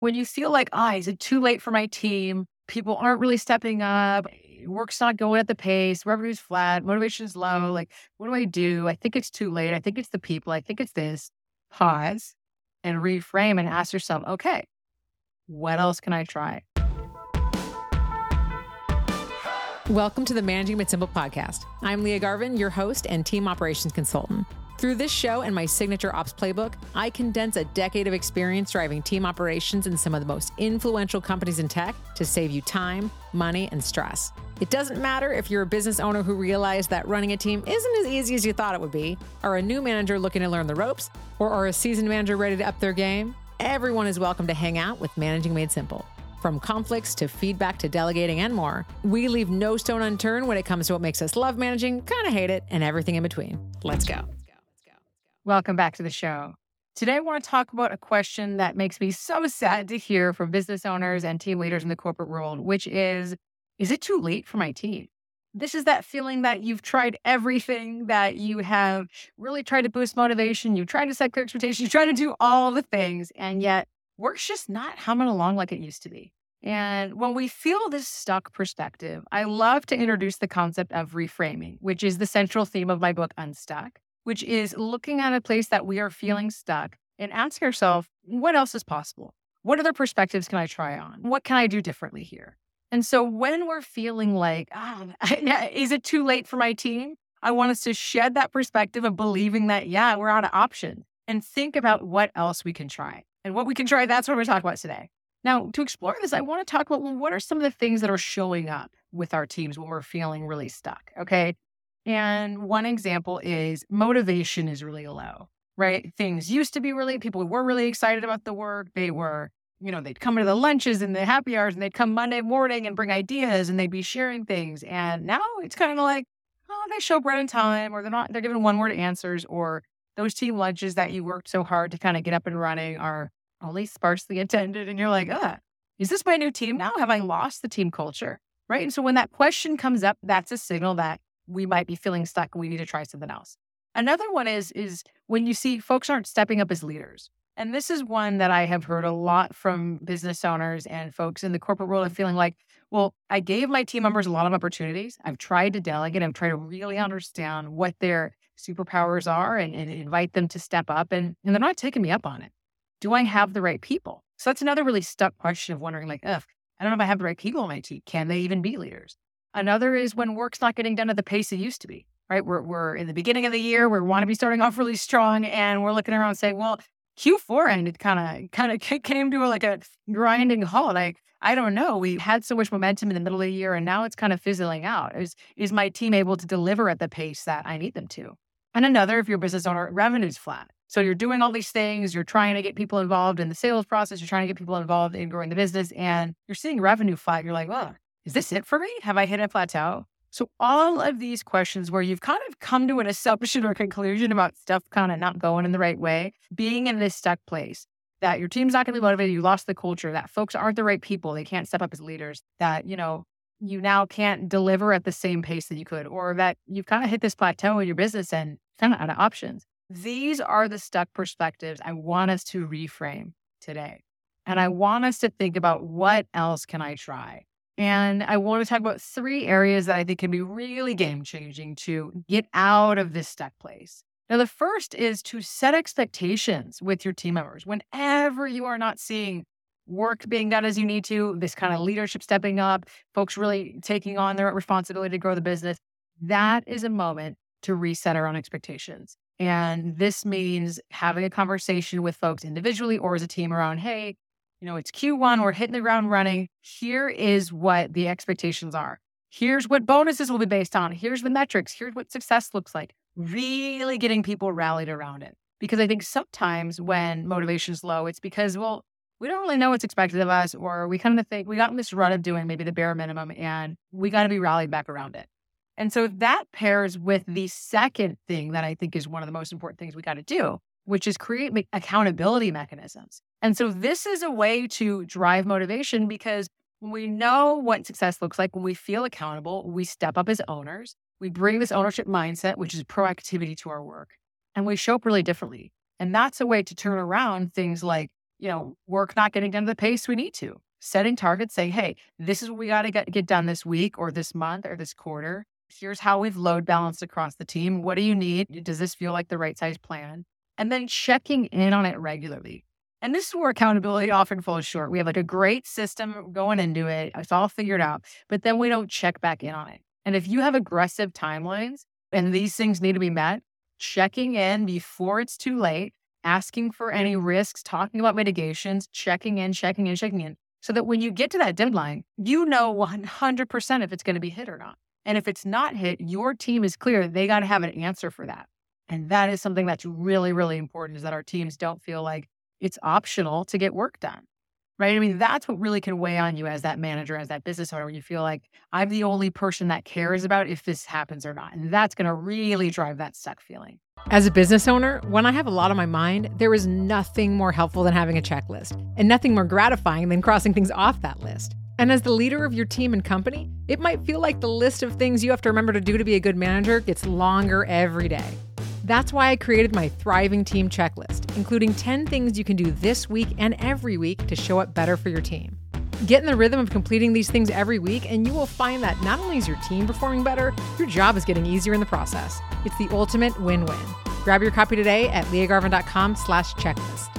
when you feel like, ah, is it too late for my team? People aren't really stepping up. Work's not going at the pace. Revenue's flat. Motivation is low. Like, what do I do? I think it's too late. I think it's the people. I think it's this. Pause and reframe and ask yourself, okay, what else can I try? Welcome to the Managing Made Simple podcast. I'm Lia Garvin, your host and team operations consultant. Through this show and my signature ops playbook, I condense a decade of experience driving team operations in some of the most influential companies in tech to save you time, money, and stress. It doesn't matter if you're a business owner who realized that running a team isn't as easy as you thought it would be, or a new manager looking to learn the ropes, or are a seasoned manager ready to up their game. Everyone is welcome to hang out with Managing Made Simple. From conflicts to feedback to delegating and more, we leave no stone unturned when it comes to what makes us love managing, kind of hate it, and everything in between. Let's go. Welcome back to the show. Today, I want to talk about a question that makes me so sad to hear from business owners and team leaders in the corporate world, which is Is it too late for my team? This is that feeling that you've tried everything, that you have really tried to boost motivation, you've tried to set clear expectations, you try to do all the things, and yet work's just not humming along like it used to be. And when we feel this stuck perspective, I love to introduce the concept of reframing, which is the central theme of my book, Unstuck, which is looking at a place that we are feeling stuck and ask ourselves, what else is possible? What other perspectives can I try on? What can I do differently here? And so when we're feeling like, ah, is it too late for my team? I want us to shed that perspective of believing that, yeah, we're out of options and think about what else we can try. And what we can try, that's what we're talking about today. Now, to explore this, I want to talk about well, what are some of the things that are showing up with our teams when we're feeling really stuck? Okay. And one example is motivation is really low, right? Things used to be really, people were really excited about the work. They were, you know, they'd come to the lunches and the happy hours and they'd come Monday morning and bring ideas and they'd be sharing things. And now it's kind of like, oh, they show right in time or they're not, they're giving one word answers or those team lunches that you worked so hard to kind of get up and running are only sparsely attended. And you're like, ah, is this my new team now? Have I lost the team culture? Right. And so when that question comes up, that's a signal that we might be feeling stuck and we need to try something else. Another one is is when you see folks aren't stepping up as leaders. And this is one that I have heard a lot from business owners and folks in the corporate world of feeling like, well, I gave my team members a lot of opportunities. I've tried to delegate, I've tried to really understand what their superpowers are and, and invite them to step up and, and they're not taking me up on it do I have the right people? So that's another really stuck question of wondering, like, ugh, I don't know if I have the right people on my team. Can they even be leaders? Another is when work's not getting done at the pace it used to be, right? We're, we're in the beginning of the year, we want to be starting off really strong, and we're looking around saying, well, Q4 ended kind of kind of came to like a grinding halt. I I don't know. We had so much momentum in the middle of the year, and now it's kind of fizzling out. Is is my team able to deliver at the pace that I need them to? And another, if you're a business owner, revenue's flat. So you're doing all these things, you're trying to get people involved in the sales process, you're trying to get people involved in growing the business, and you're seeing revenue flat. You're like, well, is this it for me? Have I hit a plateau? So all of these questions where you've kind of come to an assumption or conclusion about stuff kind of not going in the right way, being in this stuck place, that your team's not going to be motivated, you lost the culture, that folks aren't the right people, they can't step up as leaders, that, you know, you now can't deliver at the same pace that you could, or that you've kind of hit this plateau in your business and kind of out of options. These are the stuck perspectives I want us to reframe today. And I want us to think about what else can I try? And I want to talk about three areas that I think can be really game changing to get out of this stuck place. Now, the first is to set expectations with your team members. Whenever you are not seeing work being done as you need to, this kind of leadership stepping up, folks really taking on their responsibility to grow the business, that is a moment to reset our own expectations. And this means having a conversation with folks individually or as a team around, hey, you know, it's Q1, we're hitting the ground running. Here is what the expectations are. Here's what bonuses will be based on. Here's the metrics. Here's what success looks like. Really getting people rallied around it. Because I think sometimes when motivation is low, it's because, well, we don't really know what's expected of us, or we kind of think we got in this rut of doing maybe the bare minimum and we got to be rallied back around it. And so that pairs with the second thing that I think is one of the most important things we got to do, which is create accountability mechanisms. And so this is a way to drive motivation because when we know what success looks like, when we feel accountable, we step up as owners, we bring this ownership mindset, which is proactivity to our work, and we show up really differently. And that's a way to turn around things like you know, work not getting done the pace we need to. Setting targets, saying, hey, this is what we got to get, get done this week or this month or this quarter. Here's how we've load balanced across the team. What do you need? Does this feel like the right size plan? And then checking in on it regularly. And this is where accountability often falls short. We have like a great system going into it, it's all figured out, but then we don't check back in on it. And if you have aggressive timelines and these things need to be met, checking in before it's too late, asking for any risks, talking about mitigations, checking in, checking in, checking in, so that when you get to that deadline, you know 100% if it's going to be hit or not. And if it's not hit, your team is clear. They got to have an answer for that. And that is something that's really, really important is that our teams don't feel like it's optional to get work done. Right. I mean, that's what really can weigh on you as that manager, as that business owner, when you feel like I'm the only person that cares about if this happens or not. And that's going to really drive that stuck feeling. As a business owner, when I have a lot on my mind, there is nothing more helpful than having a checklist and nothing more gratifying than crossing things off that list. And as the leader of your team and company, it might feel like the list of things you have to remember to do to be a good manager gets longer every day. That's why I created my Thriving Team Checklist, including 10 things you can do this week and every week to show up better for your team. Get in the rhythm of completing these things every week, and you will find that not only is your team performing better, your job is getting easier in the process. It's the ultimate win-win. Grab your copy today at liagarvin.com slash checklist.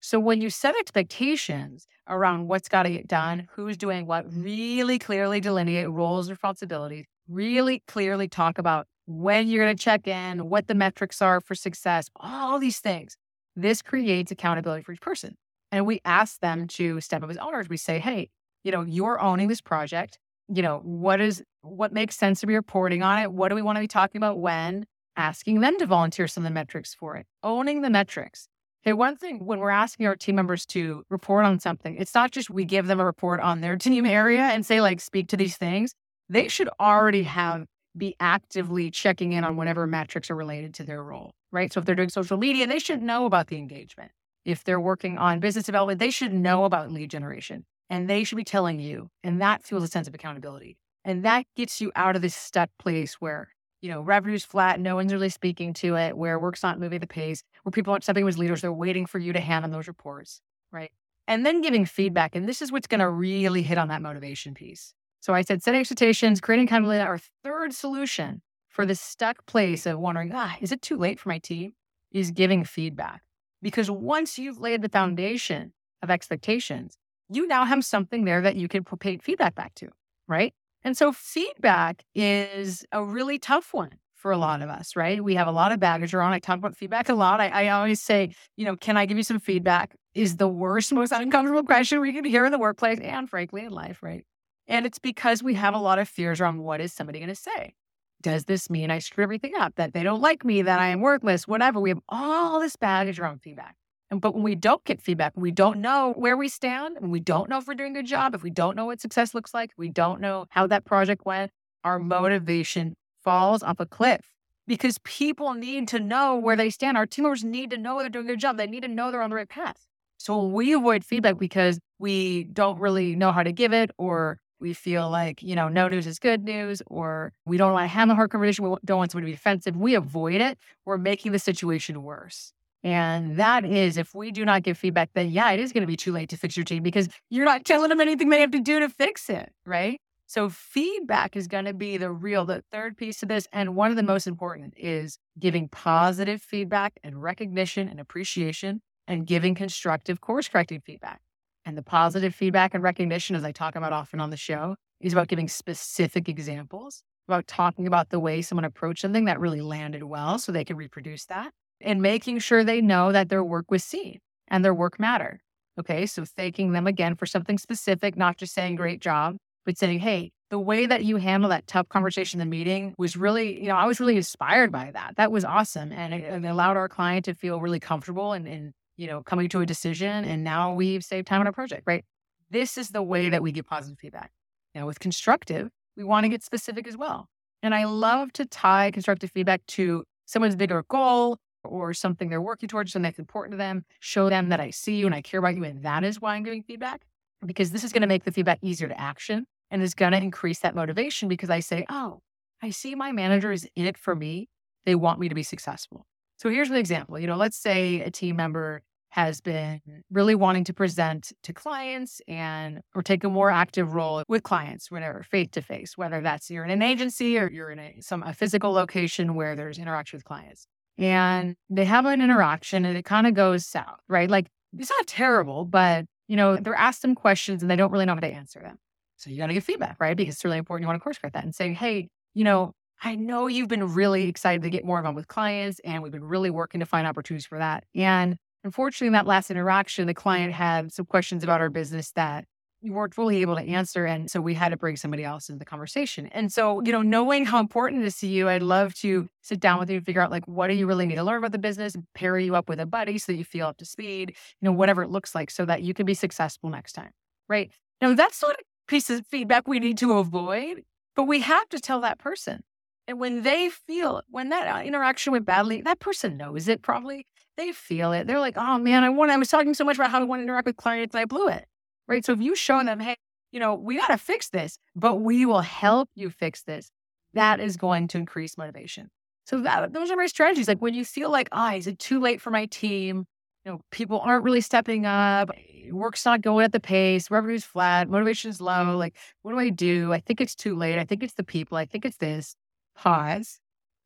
So when you set expectations around what's got to get done, who's doing what, really clearly delineate roles and responsibilities, really clearly talk about when you're going to check in, what the metrics are for success, all these things. This creates accountability for each person. And we ask them to step up as owners. We say, hey, you know, you're owning this project. You know, what is what makes sense to be reporting on it? What do we want to be talking about when? Asking them to volunteer some of the metrics for it, owning the metrics. Hey, one thing when we're asking our team members to report on something, it's not just we give them a report on their team area and say, like, speak to these things. They should already have be actively checking in on whatever metrics are related to their role, right? So if they're doing social media, they should know about the engagement. If they're working on business development, they should know about lead generation and they should be telling you. And that feels a sense of accountability. And that gets you out of this stuck place where, you know, revenue's flat, no one's really speaking to it, where work's not moving the pace, where people aren't stepping leaders, they're waiting for you to hand them those reports, right? And then giving feedback. And this is what's going to really hit on that motivation piece. So I said setting expectations, creating accountability. Our third solution for the stuck place of wondering, ah, is it too late for my team? Is giving feedback. Because once you've laid the foundation of expectations, you now have something there that you can pay feedback back to, right? And so feedback is a really tough one for a lot of us, right? We have a lot of baggage around. I talk about feedback a lot. I, I, always say, you know, can I give you some feedback? Is the worst, most uncomfortable question we can hear in the workplace and frankly in life, right? And it's because we have a mm-hmm. lot of fears around what is somebody going to say? Does this mean I screw everything up? That they don't like me, that I am worthless, whatever. We have all this baggage around feedback. And, but when we don't get feedback, we don't know where we stand, and we don't know if we're doing a good job, if we don't know what success looks like, we don't know how that project went, our mm-hmm. motivation falls off a cliff because people need to know where they stand. Our team members need to know they're doing a good job. They need to know they're on the right path. So we avoid feedback because we don't really know how to give it or we feel like, you know, no news is good news, or we don't want to have a hard conversation. We don't want someone to be offensive. We avoid it. We're making the situation worse. And that is, if we do not give feedback, then yeah, it is going to be too late to fix your team because you're not telling them anything they have to do to fix it. Right. So feedback is going to be the real, the third piece of this. And one of the most important is giving positive feedback and recognition and appreciation and giving constructive course correcting feedback. And the positive feedback and recognition, as I talk about often on the show, is about giving specific examples, about talking about the way someone approached something that really landed well so they can reproduce that, and making sure they know that their work was seen and their work mattered. Okay. So thanking them again for something specific, not just saying great job, but saying, hey, the way that you handle that tough conversation in the meeting was really, you know, I was really inspired by that. That was awesome. And it, it allowed our client to feel really comfortable and, and you know, coming to a decision and now we've saved time on a project, right? This is the way that we get positive feedback. Now, with constructive, we want to get specific as well. And I love to tie constructive feedback to someone's bigger goal or something they're working towards, something that's important to them, show them that I see you and I care about you. And that is why I'm giving feedback, because this is going to make the feedback easier to action and is going to increase that motivation because I say, oh, I see my manager is in it for me. They want me to be successful. So here's an example. You know, let's say a team member has been really wanting to present to clients and or take a more active role with clients whenever face to face whether that's you're in an agency or you're in a some a physical location where there's interaction with clients. And they have an interaction and it kind of goes south right? Like it's not terrible but you know they're asked some questions and they don't really know how to answer them. So you got to get feedback right? Because it's really important you want to course correct that and say hey you know I know you've been really excited to get more involved with clients, and we've been really working to find opportunities for that. And Unfortunately, in that last interaction, the client had some questions about our business that we weren't fully able to answer. And so we had to bring somebody else into the conversation. And so, you know, knowing how important it is to you, I'd love to sit down with you and figure out like, what do you really need to learn about the business, pair you up with a buddy so that you feel up to speed, you know, whatever it looks like so that you can be successful next time. Right. Now, that's sort of piece of feedback we need to avoid, but we have to tell that person. And when they feel, when that uh, interaction went badly, that person knows it probably they feel it. They're like, oh man, I want, I was talking so much about how I want to interact with clients and I blew it. Right. So if you show them, hey, you know, we got to fix this, but we will help you fix this, that is going to increase motivation. So that, those are my strategies. Like when you feel like, oh, is it too late for my team? You know, people aren't really stepping up. Eh, work's not going at the pace. Revenue's flat. Motivation's low. Like, what do I do? I think it's too late. I think it's the people. I think it's this. Pause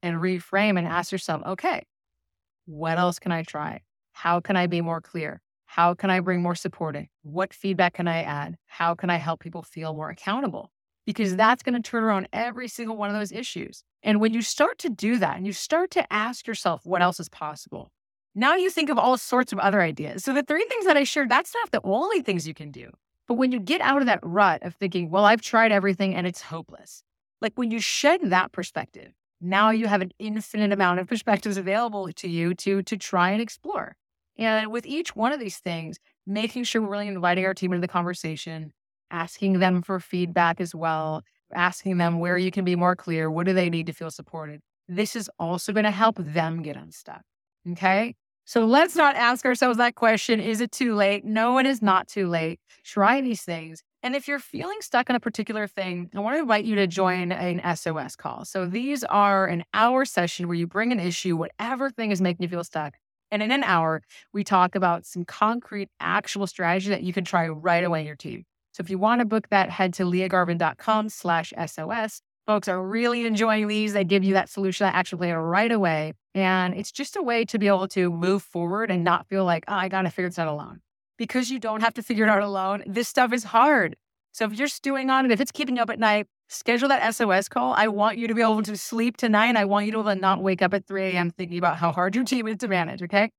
and reframe and ask yourself, okay, what else can I try? How can I be more clear? How can I bring more supporting? What feedback can I add? How can I help people feel more accountable? Because that's going to turn around every single one of those issues. And when you start to do that and you start to ask yourself what else is possible, now you think of all sorts of other ideas. So the three things that I shared, that's not the only things you can do. But when you get out of that rut of thinking, well, I've tried everything and it's hopeless, like when you shed that perspective now you have an infinite amount of perspectives available to you to to try and explore. And with each one of these things, making sure we're really inviting our team into the conversation, asking them for feedback as well, asking them where you can be more clear, what do they need to feel supported. This is also going to help them get unstuck. Okay. So let's not ask ourselves that question Is it too late? No, it is not too late. Try these things. And if you're feeling stuck on a particular thing, I want to invite you to mm-hmm. join an SOS call. So these are an hour session where you bring an issue, whatever thing is making you feel stuck. And in an hour, we talk about some concrete, actual strategy that you can try right away in your team. So if you want to book that, head to liagarvin.com slash SOS. Folks are really enjoying these. They give you that solution, that action plan right away. And it's just a way to be able to move forward and not feel like, oh, I got to figure this out alone because you don't have to figure it out alone. This stuff is hard. So if you're stewing on it, if it's keeping you up at night, schedule that SOS call. I want you to be able to sleep tonight. I want you to able to not wake up at 3 a.m. thinking about how hard your team is to manage. Okay.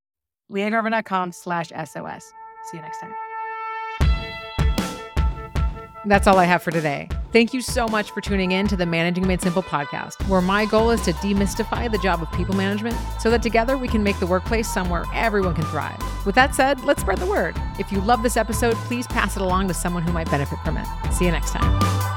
LiaGarvin.com slash SOS. See you next time. That's all I have for today. Thank you so much for tuning in to the Managing Made Simple podcast, where my goal is to demystify the job of people management so that together we can make the workplace somewhere everyone can thrive. With that said, let's spread the word. If you love this episode, please pass it along to someone who might benefit from it. See you next time.